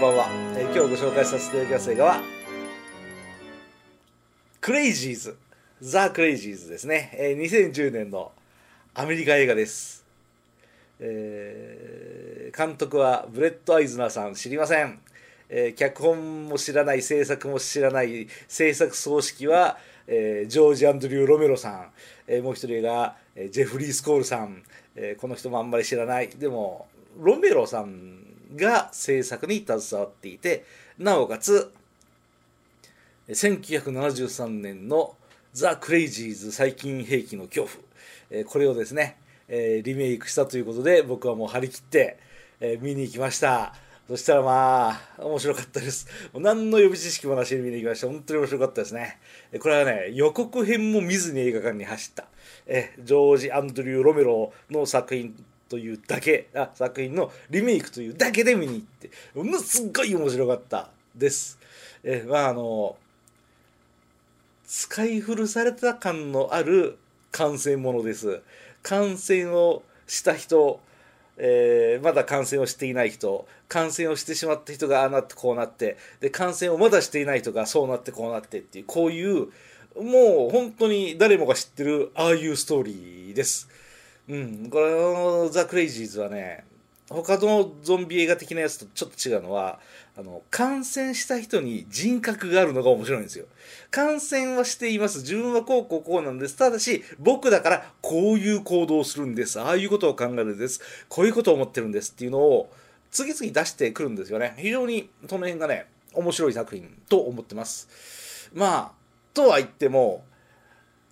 ばんは、えー今日ご紹介させていただきます映画はクレイジーズザ・クレイジーズですね、えー2010年のアメリカ映画です、えー監督はブレック・アイズナーさん知りません、えー脚本も知らない制作も知らない制作総指揮は、えージョージ・アンドリュー・ロメロさん、えーもう一人が、えージェフリー・スコールさん、えーこの人もあんまり知らない。でもロメロさんが制作に携わっていてなおかつ1973年の「ザ・クレイジーズ最近兵器の恐怖」これをですね、リメイクしたということで僕はもう張り切って、見に行きました。そしたらまあ面白かったです。何の予備知識もなしに見に行きました。本当に面白かったですね。これはね予告編も見ずに映画館に走った。えジョージ・アンドリュー・ロメロの作品というだけあ作品のリメイクというだけで見に行ってものすっごい面白かったですえまああの使い古された感のある感染ものです感染をした人、えーまだ感染をしていない人感染をしてしまった人がああなってこうなってで感染をまだしていない人がそうなってこうなってっていうこういうもう本当に誰もが知ってるああいうストーリーです。うん、これのザ・クレイジーズはね他のゾンビ映画的なやつとちょっと違うのはあの感染した人に人格があるのが面白いんですよ。感染はしています。自分はこうこうこうなんです。ただし僕だからこういう行動をするんです。ああいうことを考えるんです。こういうことを思ってるんです。っていうのを次々出してくるんですよね。非常にその辺がね面白い作品と思ってます。まあとは言っても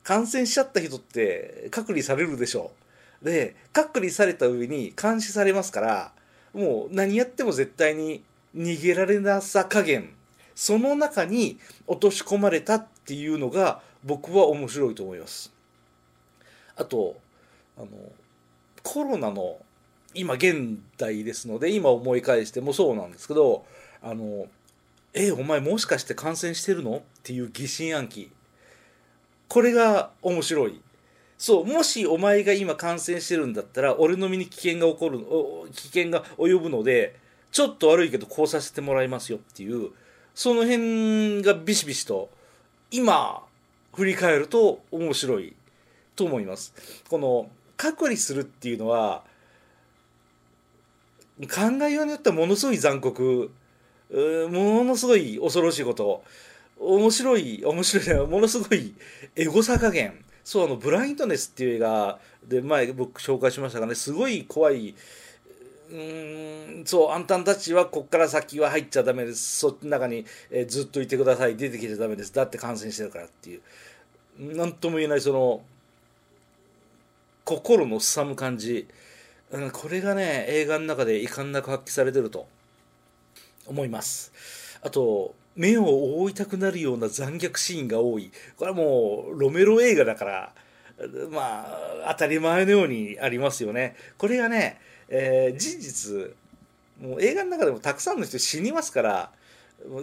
感染しちゃった人って隔離されるでしょう。で隔離された上に監視されますからもう何やっても絶対に逃げられなさ加減。その中に落とし込まれたっていうのが僕は面白いと思います。あとあのコロナの今現代ですので今思い返してもそうなんですけどあの「えお前もしかして感染してるの?」っていう疑心暗鬼。これが面白い。そうもしお前が今感染してるんだったら俺の身に危険が起こる危険が及ぶのでちょっと悪いけどこうさせてもらいますよっていうその辺がビシビシと今振り返ると面白いと思います。この隔離するっていうのは考えようによってはものすごい残酷ものすごい恐ろしいこと面白い面白いものすごいエゴさ加減。そうあのブラインドネスっていう映画で前僕紹介しましたがねすごい怖いうーんそうあんたたちはこっから先は入っちゃダメです。そっちの中に、えーずっといてください。出てきちゃダメです。だって感染してるからっていう。何とも言えないその心のすさむ感じ、うん、これがね映画の中で遺憾なく発揮されてると思います。あと目を覆いたくなるような残虐シーンが多い。これはもうロメロ映画だからまあ当たり前のようにありますよね。これがね、えー事実もう映画の中でもたくさんの人死にますから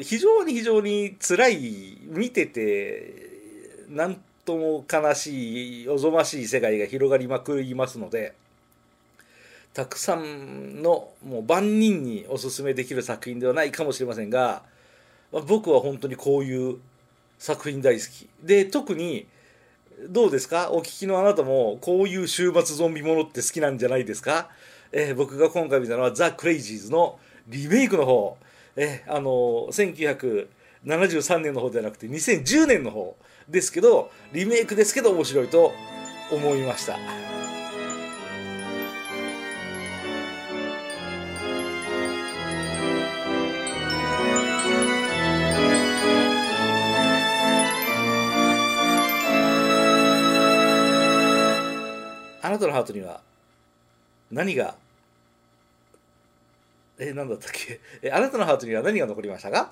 非常に非常に辛い見ててなんとも悲しいおぞましい世界が広がりまくりますのでたくさんのもう万人におすすめできる作品ではないかもしれませんが僕は本当にこういう作品大好き。で特にどうですか？お聞きのあなたもこういう週末ゾンビものって好きなんじゃないですか、えー僕が今回見たのはザ・クレイジーズのリメイクの方、えーあのー1973年の方ではなくて2010年の方ですけどリメイクですけど面白いと思いました。なたのハートには何がえ何だったっけ？えあなたのハートには何が残りましたか？